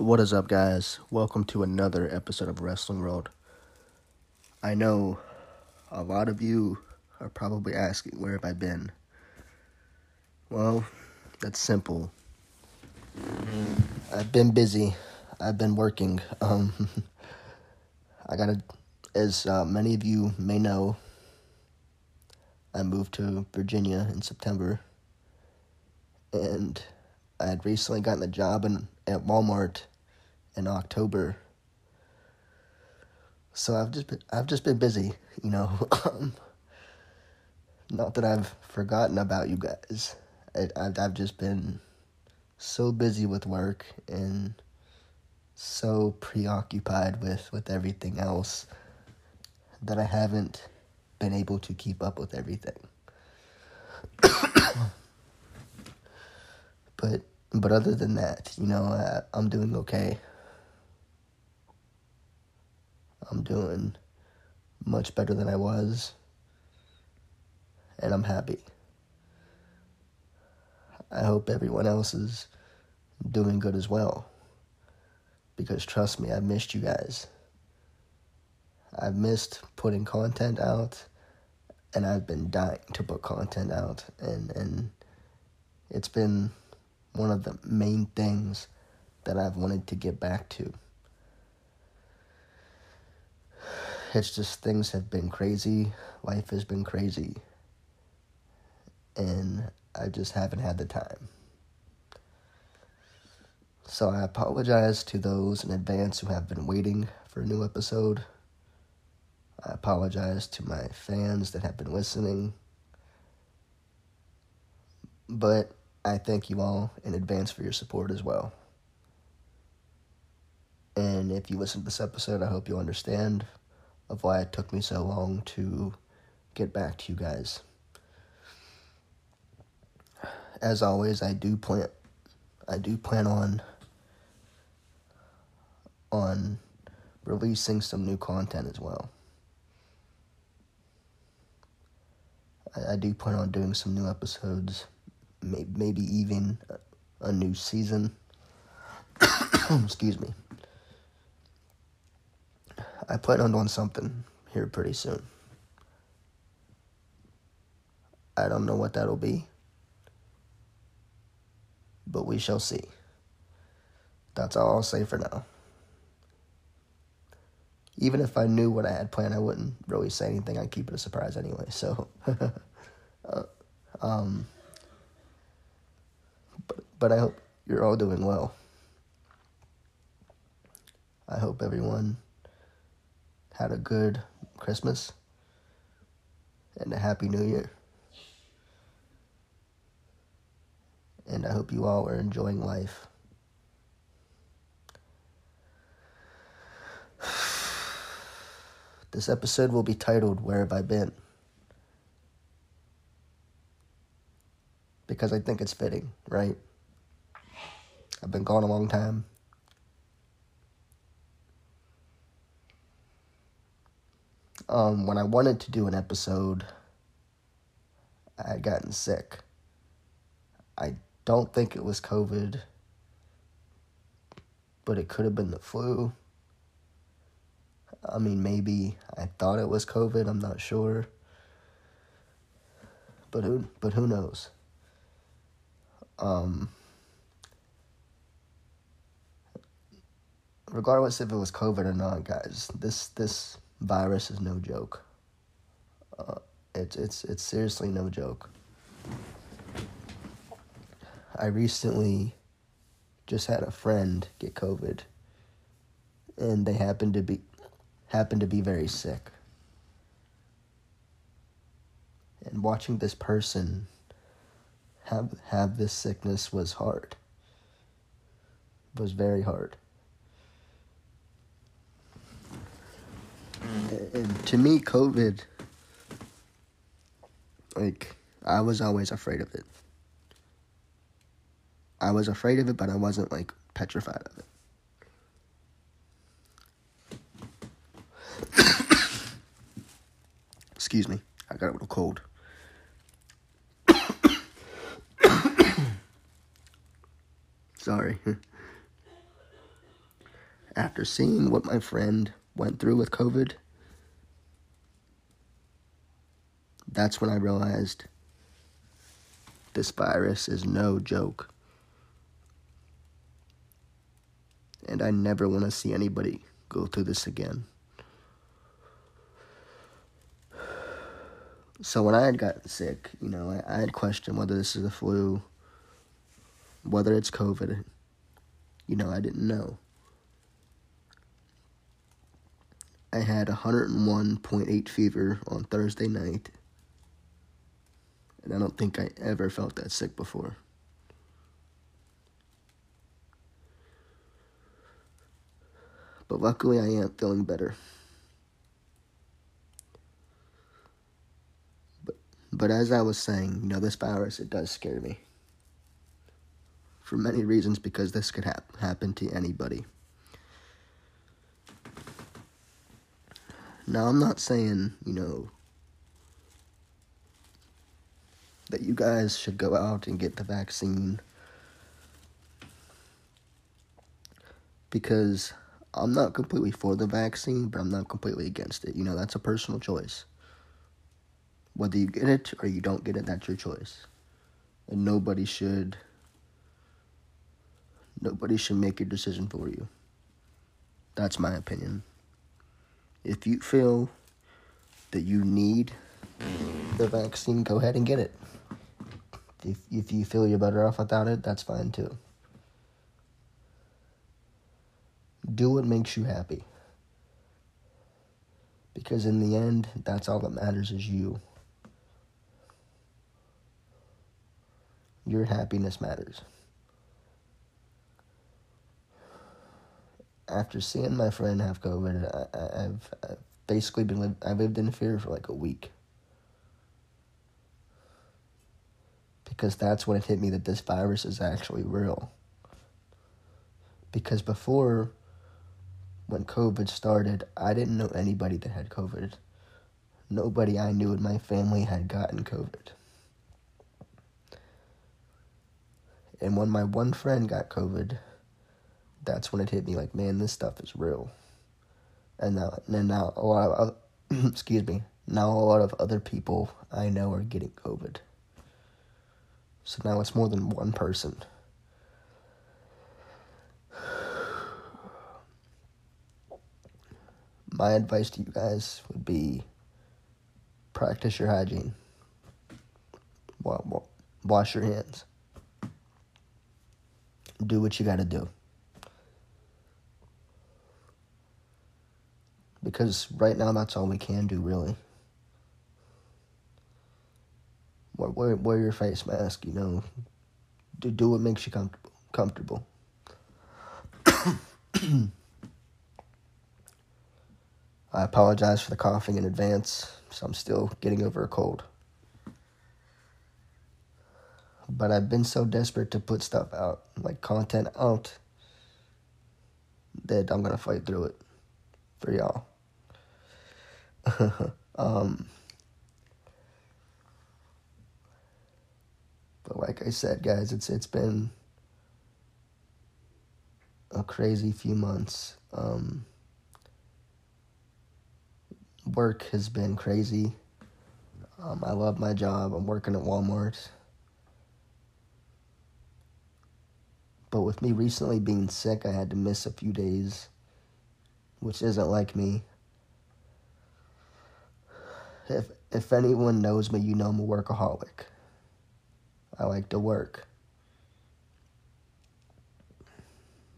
What is up, guys? Welcome to another episode of Wrestling World. I know a lot of you are probably asking, Where have I been? Well, that's simple. I've been busy. I've been working. Um, I gotta, as uh, many of you may know, I moved to Virginia in September, and I had recently gotten a job in at Walmart in October. So I've just been, I've just been busy, you know. Not that I've forgotten about you guys. I, I've I've just been so busy with work and so preoccupied with with everything else that I haven't been able to keep up with everything. but but other than that, you know, I, I'm doing okay. I'm doing much better than I was, and I'm happy. I hope everyone else is doing good as well. Because trust me, I've missed you guys. I've missed putting content out, and I've been dying to put content out, and, and it's been one of the main things that I've wanted to get back to. It's just things have been crazy. Life has been crazy. And I just haven't had the time. So I apologize to those in advance who have been waiting for a new episode. I apologize to my fans that have been listening. But I thank you all in advance for your support as well. And if you listen to this episode, I hope you understand of why it took me so long to get back to you guys. As always, I do plan I do plan on on releasing some new content as well. I, I do plan on doing some new episodes, may, maybe even a, a new season. Excuse me. I plan on doing something here pretty soon. I don't know what that'll be, but we shall see. That's all I'll say for now. Even if I knew what I had planned, I wouldn't really say anything. I'd keep it a surprise anyway. So, uh, um, but but I hope you're all doing well. I hope everyone had a good Christmas and a Happy New Year. And I hope you all are enjoying life. This episode will be titled Where Have I Been? Because I think it's fitting, right? I've been gone a long time. Um, when I wanted to do an episode, I had gotten sick. I don't think it was COVID, but it could have been the flu. I mean, maybe I thought it was COVID. I'm not sure, but who? But who knows? Um, regardless if it was COVID or not, guys, this this virus is no joke. Uh, it's it's it's seriously no joke. I recently just had a friend get COVID, and they happened to be happened to be very sick. And watching this person have have this sickness was hard. It was very hard. Mm. And to me, COVID, like, I was always afraid of it. I was afraid of it, but I wasn't, like, petrified of it. Excuse me, I got a little cold. Sorry. After seeing what my friend went through with COVID, that's when I realized this virus is no joke. And I never want to see anybody go through this again. So when I had gotten sick, you know, I, I had questioned whether this is the flu, whether it's COVID. You know, I didn't know. I had 101.8 fever on Thursday night. And I don't think I ever felt that sick before. But luckily, I am feeling better. But but as I was saying, you know, this virus, it does scare me. For many reasons, because this could ha- happen to anybody. Now, I'm not saying, you know, that you guys should go out and get the vaccine. Because I'm not completely for the vaccine, but I'm not completely against it. You know, that's a personal choice. Whether you get it or you don't get it, that's your choice. And nobody should nobody should make your decision for you. That's my opinion. If you feel that you need the vaccine, go ahead and get it. If if you feel you're better off without it, that's fine too. Do what makes you happy. Because in the end, that's all that matters is you. Your happiness matters. After seeing my friend have COVID, I, have I've basically been li- I lived in fear for like a week. Because that's when it hit me that this virus is actually real. Because before, when COVID started, I didn't know anybody that had COVID. Nobody I knew in my family had gotten COVID. And when my one friend got COVID, that's when it hit me like, man, this stuff is real. And now, and now a lot of, excuse me, now a lot of other people I know are getting COVID. So now it's more than one person. My advice to you guys would be practice your hygiene. Wash your hands do what you got to do. Because right now, that's all we can do, really. Wear, wear, wear your face mask, you know. Do, do what makes you comfortable. comfortable. I apologize for the coughing in advance, so I'm still getting over a cold. But I've been so desperate to put stuff out, like content out, that I'm gonna fight through it for y'all. um, but like I said, guys, it's it's been a crazy few months. Um, work has been crazy. Um, I love my job. I'm working at Walmart. But with me recently being sick, I had to miss a few days, which isn't like me. If if anyone knows me, you know I'm a workaholic. I like to work.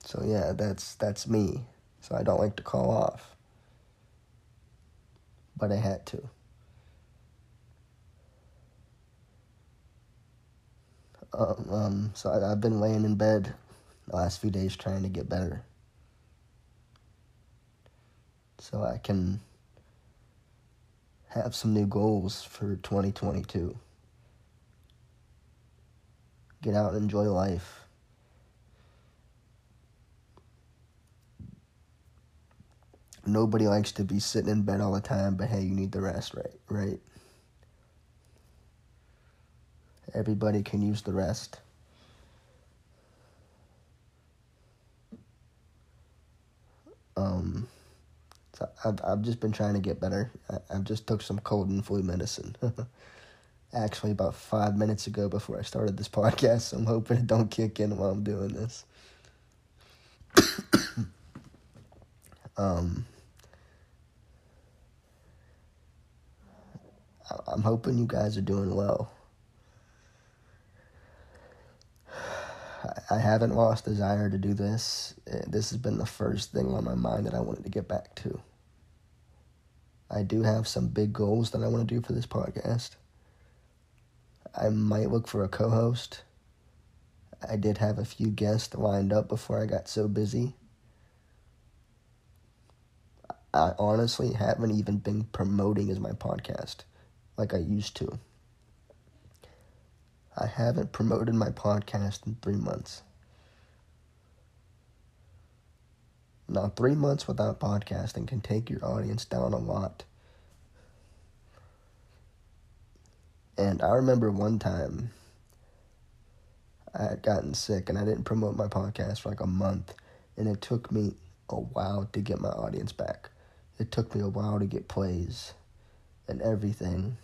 So yeah, that's that's me. So I don't like to call off. But I had to. Um, um so I, I've been laying in bed the last few days trying to get better. So I can have some new goals for 2022. Get out and enjoy life. Nobody likes to be sitting in bed all the time, but hey, you need the rest, right? Right? Everybody can use the rest. Um, I've I've just been trying to get better. I, I've just took some cold and flu medicine. Actually, about five minutes ago before I started this podcast, so I'm hoping it don't kick in while I'm doing this. um, I'm hoping you guys are doing well. I haven't lost desire to do this. This has been the first thing on my mind that I wanted to get back to. I do have some big goals that I want to do for this podcast. I might look for a co host. I did have a few guests lined up before I got so busy. I honestly haven't even been promoting as my podcast like I used to. I haven't promoted my podcast in three months. Now, three months without podcasting can take your audience down a lot. And I remember one time I had gotten sick and I didn't promote my podcast for like a month. And it took me a while to get my audience back. It took me a while to get plays and everything.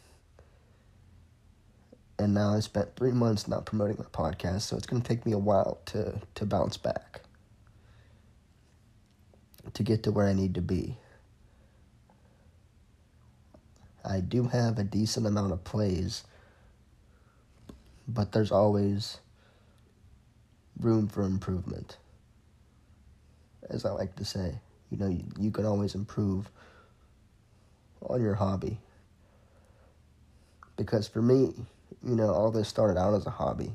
And now I spent three months not promoting my podcast, so it's going to take me a while to, to bounce back, to get to where I need to be. I do have a decent amount of plays, but there's always room for improvement. As I like to say, you know, you, you can always improve on your hobby. Because for me, you know, all this started out as a hobby.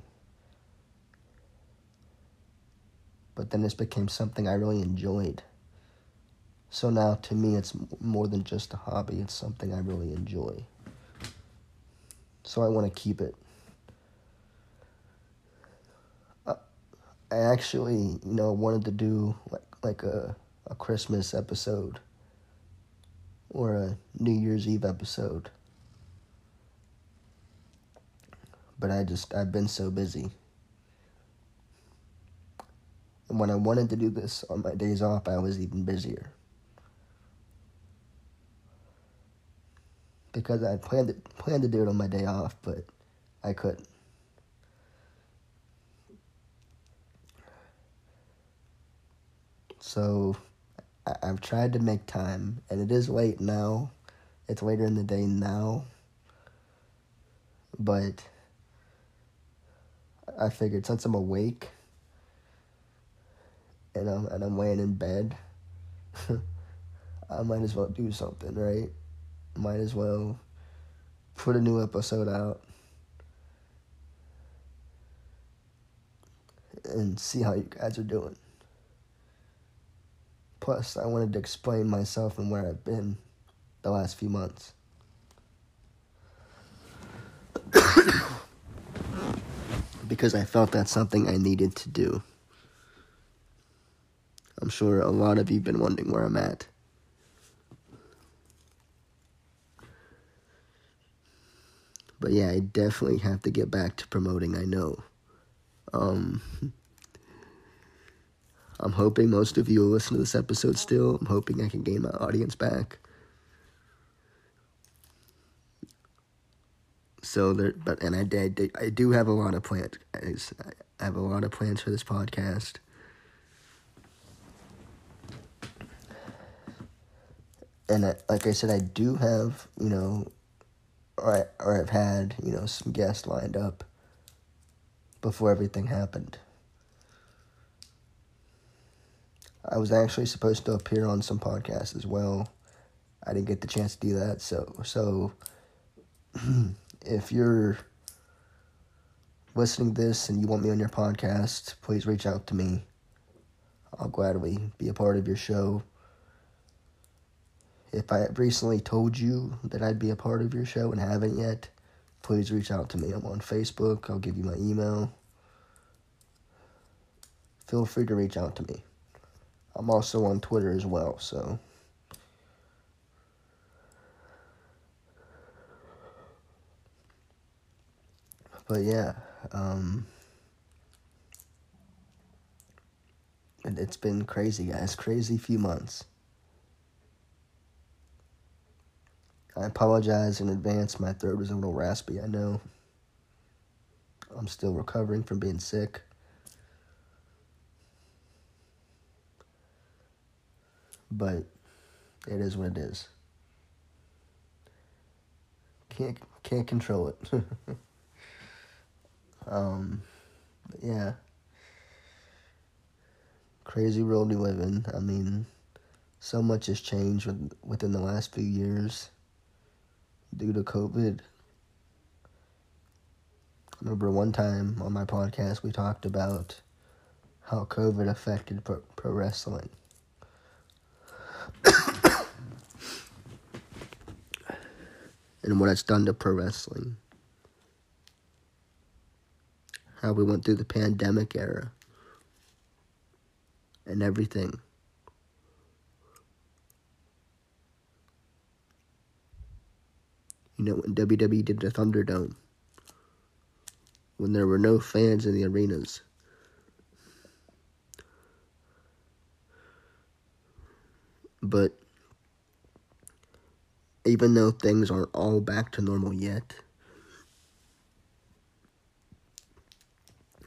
But then this became something I really enjoyed. So now to me, it's more than just a hobby, it's something I really enjoy. So I want to keep it. Uh, I actually, you know, wanted to do like like a a Christmas episode or a New Year's Eve episode but I just, I've been so busy. And when I wanted to do this on my days off, I was even busier. Because I planned to, planned to do it on my day off, but I couldn't. So I, I've tried to make time, and it is late now. It's later in the day now. But I figured since I'm awake and I'm and I'm laying in bed, I might as well do something, right? Might as well put a new episode out and see how you guys are doing. Plus, I wanted to explain myself and where I've been the last few months. because I felt that's something I needed to do. I'm sure a lot of you have been wondering where I'm at. But yeah, I definitely have to get back to promoting, I know. Um, I'm hoping most of you will listen to this episode still. I'm hoping I can gain my audience back. So there, but and I did. I do have a lot of plans. I have a lot of plans for this podcast. And I, like I said, I do have you know, or or I've had you know some guests lined up. Before everything happened. I was actually supposed to appear on some podcasts as well. I didn't get the chance to do that, so so if you're listening to this and you want me on your podcast, please reach out to me. I'll gladly be a part of your show. If I recently told you that I'd be a part of your show and haven't yet, please reach out to me. I'm on Facebook. I'll give you my email. Feel free to reach out to me. I'm also on Twitter as well, so. But yeah, um, it, it's been crazy, guys. Crazy few months. I apologize in advance. My throat is a little raspy. I know. I'm still recovering from being sick. But it is what it is. Can't can't control it. um yeah. Crazy world we live in. I mean, so much has changed with, within the last few years due to COVID. I remember one time on my podcast we talked about how COVID affected pro, pro wrestling. and what it's done to pro wrestling. How we went through the pandemic era and everything. You know, when WWE did the Thunderdome, when there were no fans in the arenas. But even though things aren't all back to normal yet,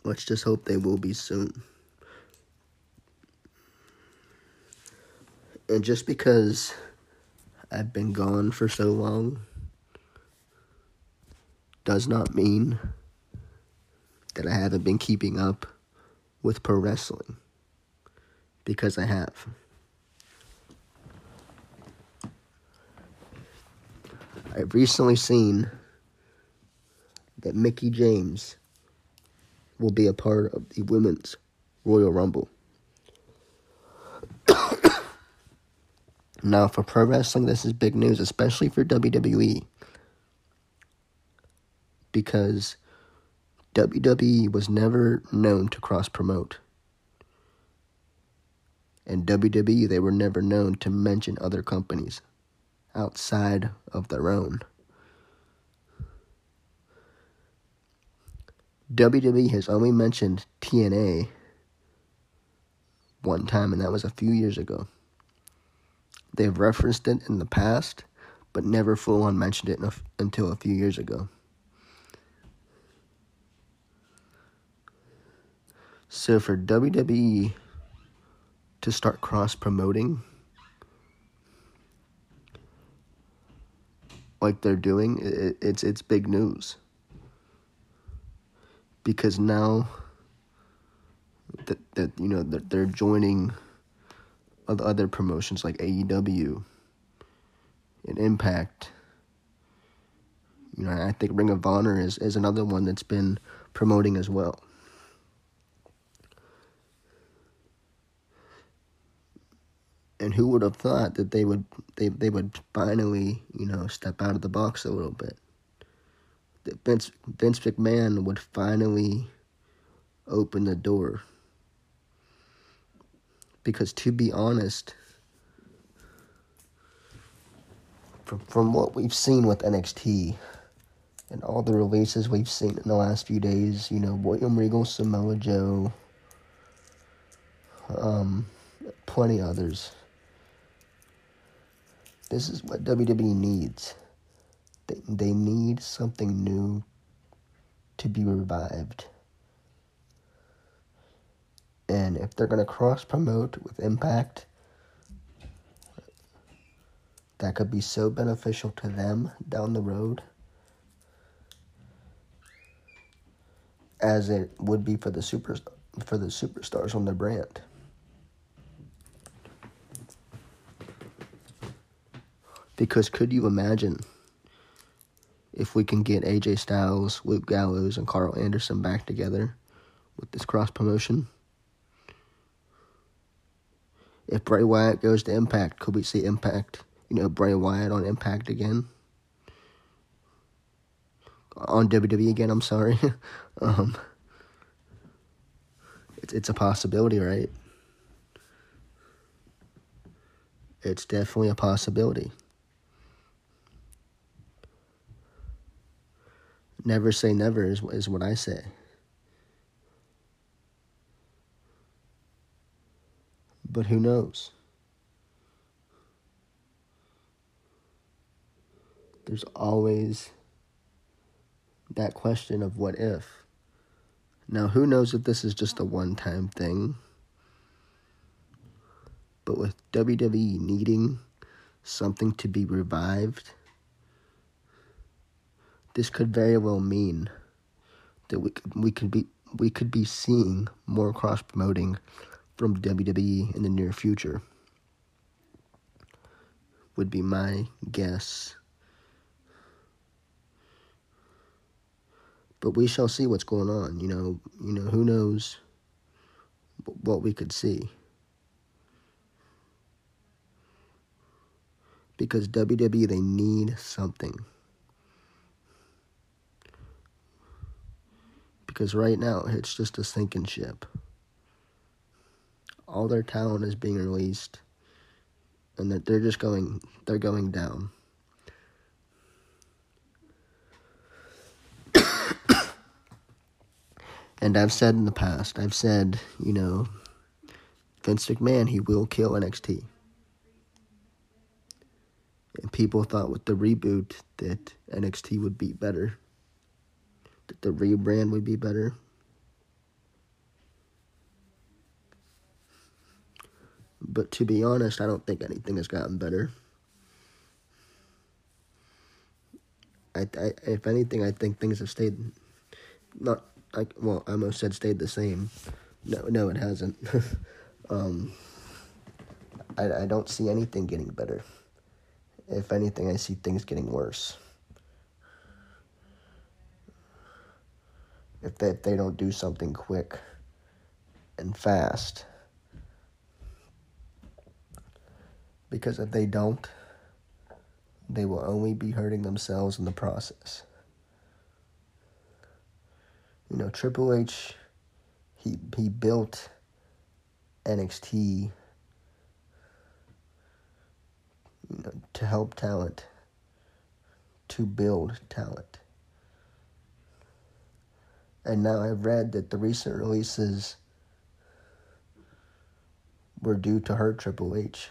let's just hope they will be soon. And just because I've been gone for so long does not mean that I haven't been keeping up with pro wrestling. Because I have. I've recently seen that Mickie James will be a part of the Women's Royal Rumble. now, for pro wrestling, this is big news, especially for WWE because WWE was never known to cross promote. And WWE, they were never known to mention other companies outside of their own. WWE has only mentioned TNA one time, and that was a few years ago. They've referenced it in the past, but never full on mentioned it until a few years ago. So for WWE to start cross promoting like they're doing, it, it's it's big news. Because now that that you know that they're joining other promotions like AEW and Impact. You know, I think Ring of Honor is, is another one that's been promoting as well. And who would have thought that they would they they would finally you know step out of the box a little bit? That Vince Vince McMahon would finally open the door. Because to be honest from from what we've seen with NXT and all the releases we've seen in the last few days you know William Regal Samoa Joe um plenty others this is what WWE needs. They, they need something new to be revived. And if they're going to cross promote with Impact, that could be so beneficial to them down the road as it would be for the super for the superstars on their brand. Because could you imagine if we can get AJ Styles, Luke Gallows, and Karl Anderson back together with this cross promotion? If Bray Wyatt goes to Impact, could we see Impact, you know, Bray Wyatt on Impact again? On WWE again, I'm sorry. um, it's, it's a possibility, right? It's definitely a possibility. Never say never is, is what I say. But who knows? There's always that question of what if. Now, who knows if this is just a one time thing? But with WWE needing something to be revived, this could very well mean that we could, we could be we could be seeing more cross promoting from WWE in the near future. Would be my guess. But we shall see what's going on. You know, you know who knows what we could see. Because WWE they need something. Because right now it's just a sinking ship all their talent is being released and that they're just going they're going down. and I've said in the past, I've said, you know, Vince McMahon, he will kill NXT. And people thought with the reboot that NXT would be better, the rebrand would be better. But to be honest, I don't think anything has gotten better. I, I, if anything, I think things have stayed not like well, I almost said stayed the same. No, no, it hasn't. um, I, I don't see anything getting better. If anything, I see things getting worse. If they, they don't do something quick and fast. Because if they don't, they will only be hurting themselves in the process. You know, Triple H, he he built NXT you know, to help talent, to build talent. And now I've read that the recent releases were due to her Triple H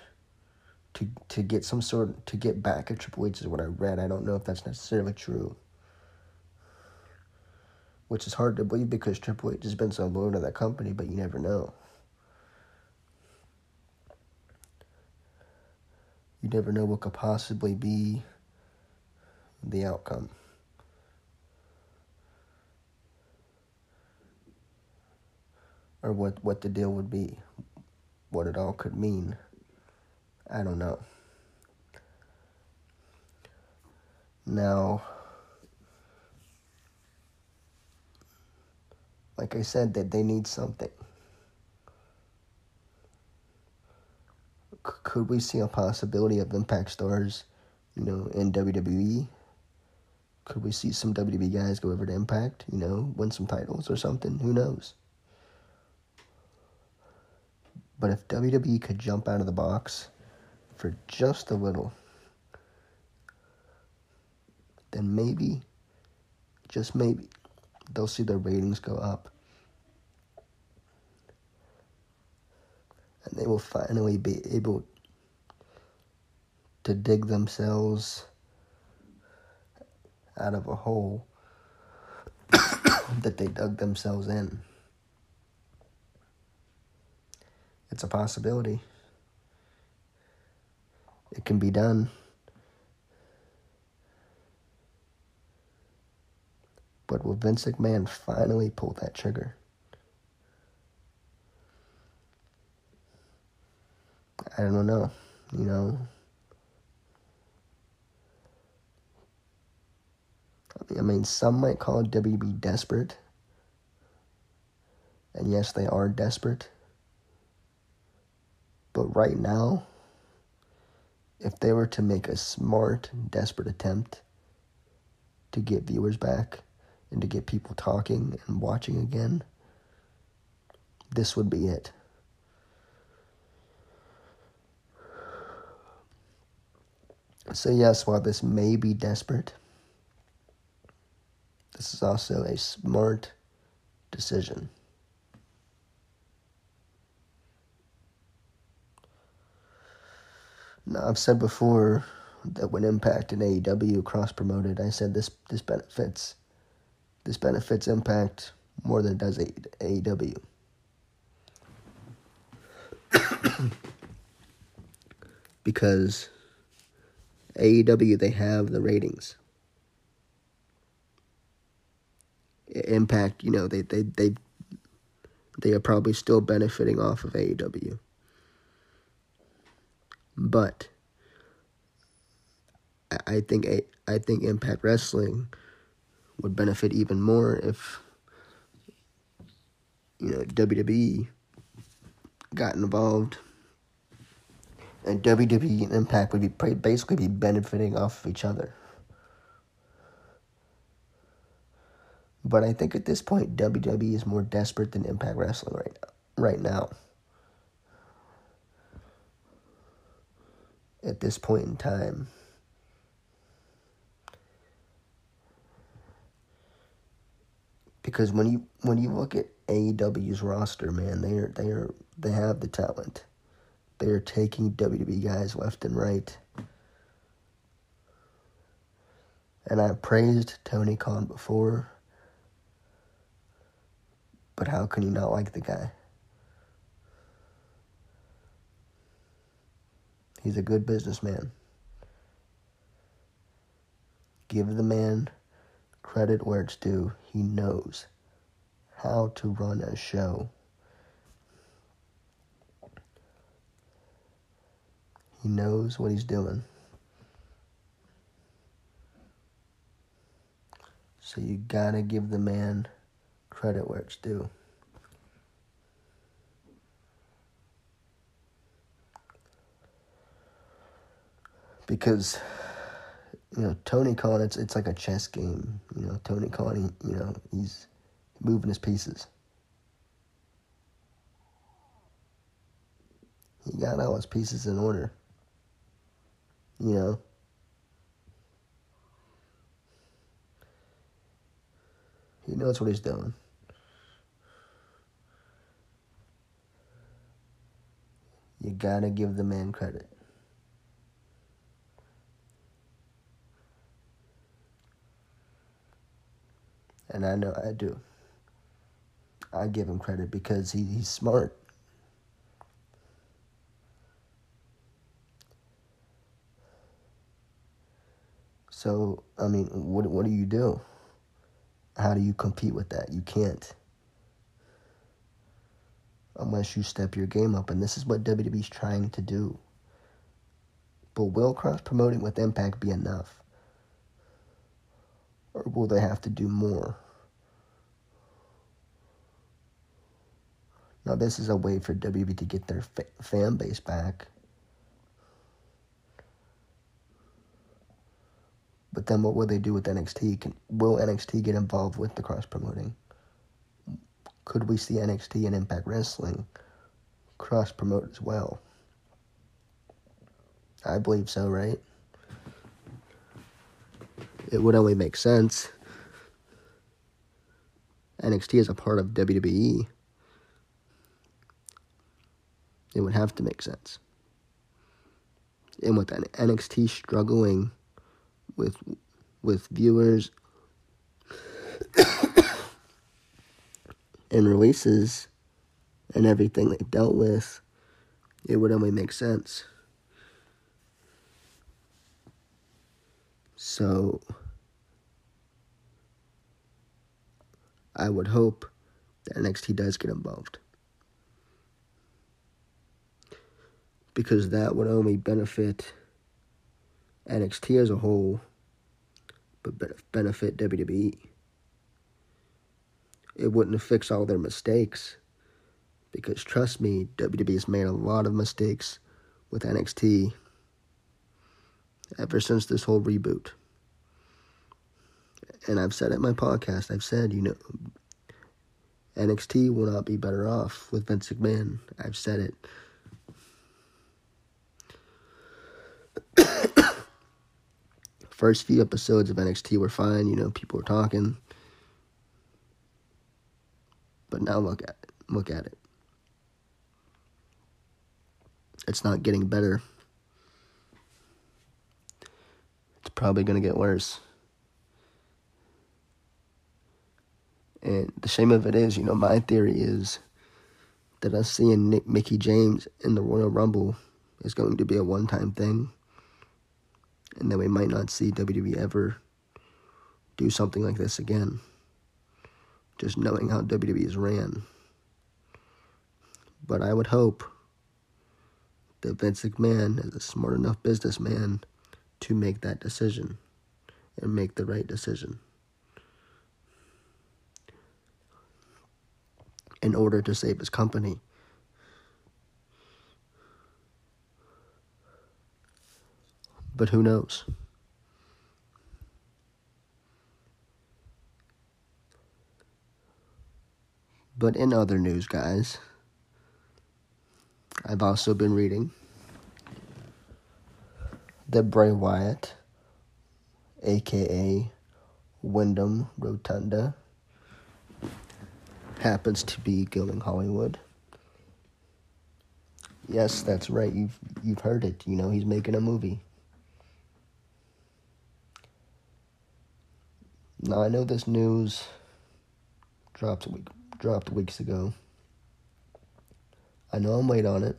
to to get some sort to get back at Triple H is what I read. I don't know if that's necessarily true. Which is hard to believe because Triple H has been so loyal to that company, but you never know. You never know what could possibly be the outcome. Or what, what the deal would be, what it all could mean. I don't know. Now, like I said, that they need something. C- could we see a possibility of Impact Stars, you know, in WWE? Could we see some WWE guys go over to Impact, you know, win some titles or something? Who knows? But if WWE could jump out of the box for just a little, then maybe, just maybe, they'll see their ratings go up. And they will finally be able to dig themselves out of a hole that they dug themselves in. It's a possibility. It can be done. But will Vince McMahon finally pull that trigger? I don't know. You know, I mean, some might call WB desperate. And yes, they are desperate. But right now, if they were to make a smart, desperate attempt to get viewers back and to get people talking and watching again, this would be it. So, yes, while this may be desperate, this is also a smart decision. Now, I've said before that when Impact and AEW cross promoted, I said this this benefits this benefits Impact more than it does AEW. because AEW they have the ratings. Impact, you know, they they they they are probably still benefiting off of AEW. But I think I think Impact Wrestling would benefit even more if you know WWE got involved, and WWE and Impact would be basically be benefiting off of each other. But I think at this point, WWE is more desperate than Impact Wrestling right. Right now. At this point in time. Because when you when you look at AEW's roster, man, they are they are they have the talent. They are taking WWE guys left and right. And I've praised Tony Khan before but how can you not like the guy? He's a good businessman. Give the man credit where it's due. He knows how to run a show. He knows what he's doing. So you gotta give the man credit where it's due. Because you know Tony Khan, it's it's like a chess game. You know Tony Khan, he, you know he's moving his pieces. He got all his pieces in order. You know. He knows what he's doing. You gotta give the man credit. And I know I do. I give him credit because he, he's smart. So, I mean, what what do you do? How do you compete with that? You can't unless you step your game up. And this is what WWE's trying to do. But will cross promoting with Impact be enough? Or will they have to do more? Now, this is a way for WWE to get their fa- fan base back. But then what will they do with NXT? Can, will NXT get involved with the cross promoting? could we see NXT and Impact Wrestling cross promote as well? I believe so, right? It would only make sense. NXT is a part of WWE. It would have to make sense. And with NXT struggling with with viewers and releases and everything they've dealt with, it would only make sense. So, I would hope that NXT does get involved. Because that would only benefit NXT as a whole, but benefit WWE it wouldn't fix all their mistakes Because trust me, WWE has made a lot of mistakes with NXT ever since this whole reboot. And I've said it in my podcast, I've said, you know, NXT will not be better off with Vince McMahon. I've said it. First few episodes of NXT were fine, you know, people were talking. But now look at it. Look at it. It's not getting better. It's probably going to get worse. And the shame of it is, you know, my theory is that us seeing Nick, Mickie James in the Royal Rumble is going to be a one time thing. And that we might not see WWE ever do something like this again. Just knowing how WWE is ran. But I would hope that Vince McMahon is a smart enough businessman to make that decision and make the right decision. In order to save his company. But who knows? But in other news, guys, I've also been reading that Bray Wyatt, aka Windham Rotunda, happens to be going Hollywood. Yes, that's right. You've you've heard it. You know he's making a movie. Now I know this news dropped week dropped weeks ago. I know I'm late on it.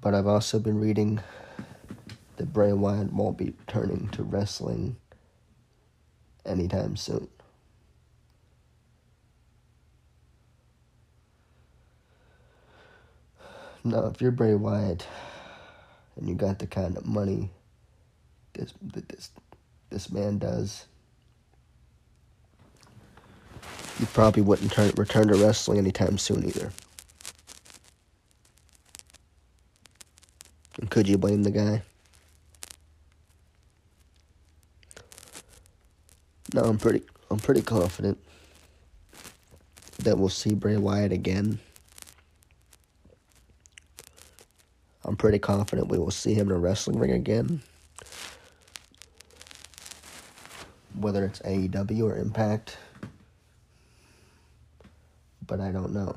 But I've also been reading that Bray Wyatt won't be returning to wrestling anytime soon. Now, if you're Bray Wyatt and you got the kind of money this this this man does, you probably wouldn't turn, return to wrestling anytime soon either. And could you blame the guy? No, I'm pretty I'm pretty confident that we'll see Bray Wyatt again. I'm pretty confident we will see him in a wrestling ring again. Whether it's AEW or Impact but I don't know.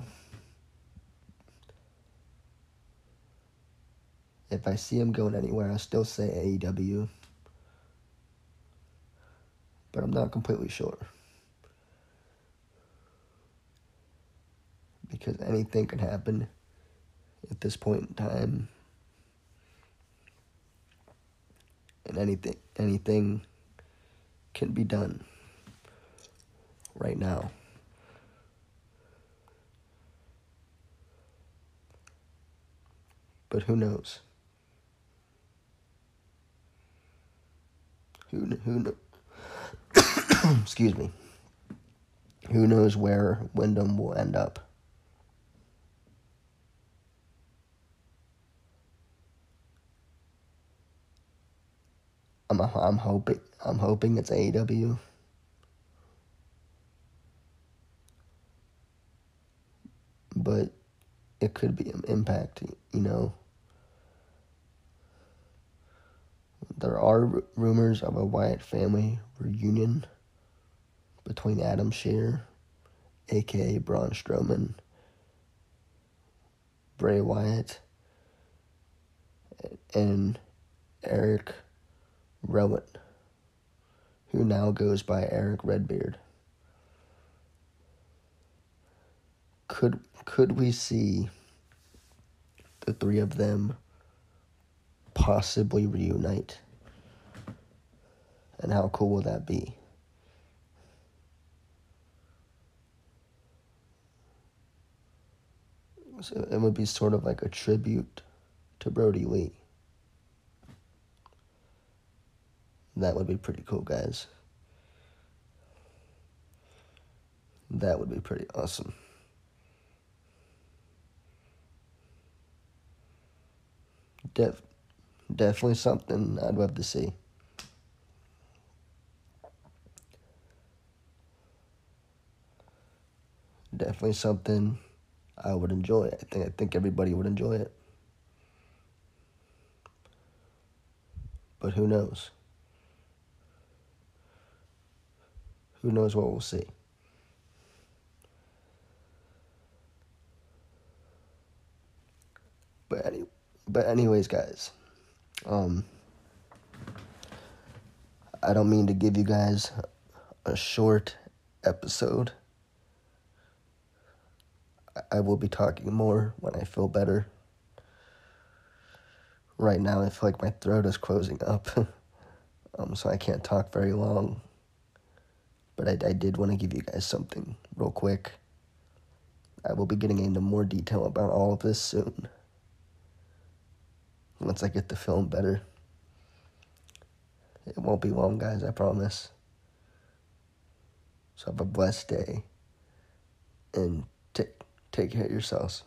If I see him going anywhere, I still say AEW. But I'm not completely sure. Because anything can happen at this point in time. And anything anything can be done right now. but who knows? Who who excuse me. Who knows where Windham will end up? I'm I'm hoping I'm hoping it's AEW. But it could be an impact, you know. There are r- rumors of a Wyatt family reunion between Adam Scherr, aka Braun Strowman, Bray Wyatt, and Erick Rowan, who now goes by Erick Redbeard. Could could we see the three of them possibly reunite? And how cool will that be? So it would be sort of like a tribute to Brodie Lee. That would be pretty cool, guys. That would be pretty awesome. Def- definitely something I'd love to see. Definitely something I would enjoy. I think I think everybody would enjoy it. But who knows? Who knows what we'll see? But any, but anyways, guys, um, I don't mean to give you guys a short episode. I will be talking more when I feel better. Right now, I feel like my throat is closing up, um, so I can't talk very long. But I, I did want to give you guys something real quick. I will be getting into more detail about all of this soon. Once I get the film better. It won't be long, guys, I promise. So have a blessed day. And take take care of yourselves.